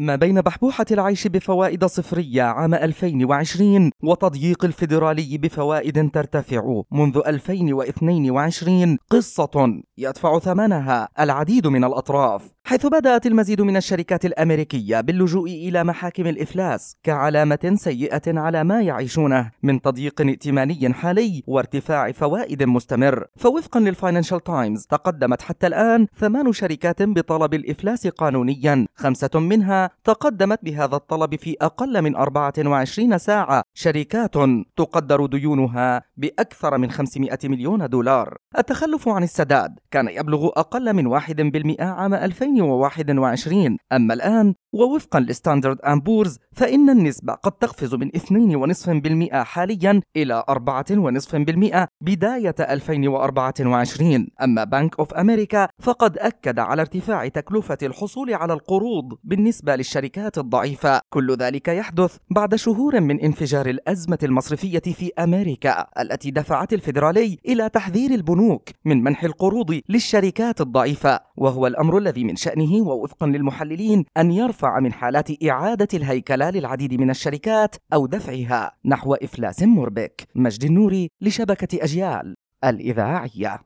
ما بين بحبوحة العيش بفوائد صفرية عام 2020 وتضييق الفيدرالي بفوائد ترتفع منذ 2022 قصة يدفع ثمنها العديد من الأطراف. حيث بدأت المزيد من الشركات الأمريكية باللجوء إلى محاكم الإفلاس كعلامة سيئة على ما يعيشونه من تضييق ائتماني حالي وارتفاع فوائد مستمر. فوفقا للفاينانشال تايمز تقدمت حتى الآن ثمان شركات بطلب الإفلاس قانونيا. خمسة منها تقدمت بهذا الطلب في أقل من 24 ساعة. شركات تقدر ديونها بأكثر من 500 مليون دولار. التخلف عن السداد كان يبلغ أقل من 1% عام 2021 أما الآن ووفقا لستاندرد أند بورز فإن النسبة قد تقفز من 2.5% حاليا إلى 4.5% بداية 2024 أما بنك أوف أمريكا فقد أكد على ارتفاع تكلفة الحصول على القروض بالنسبة للشركات الضعيفة. كل ذلك يحدث بعد شهور من انفجار الأزمة المصرفية في أمريكا التي دفعت الفيدرالي إلى تحذير البنوك من منح القروض للشركات الضعيفة. وهو الأمر الذي من شأنه ووفقا للمحللين أن يرفع من حالات إعادة الهيكلة للعديد من الشركات أو دفعها نحو إفلاس مربك مجد النوري لشبكة أجيال الإذاعية.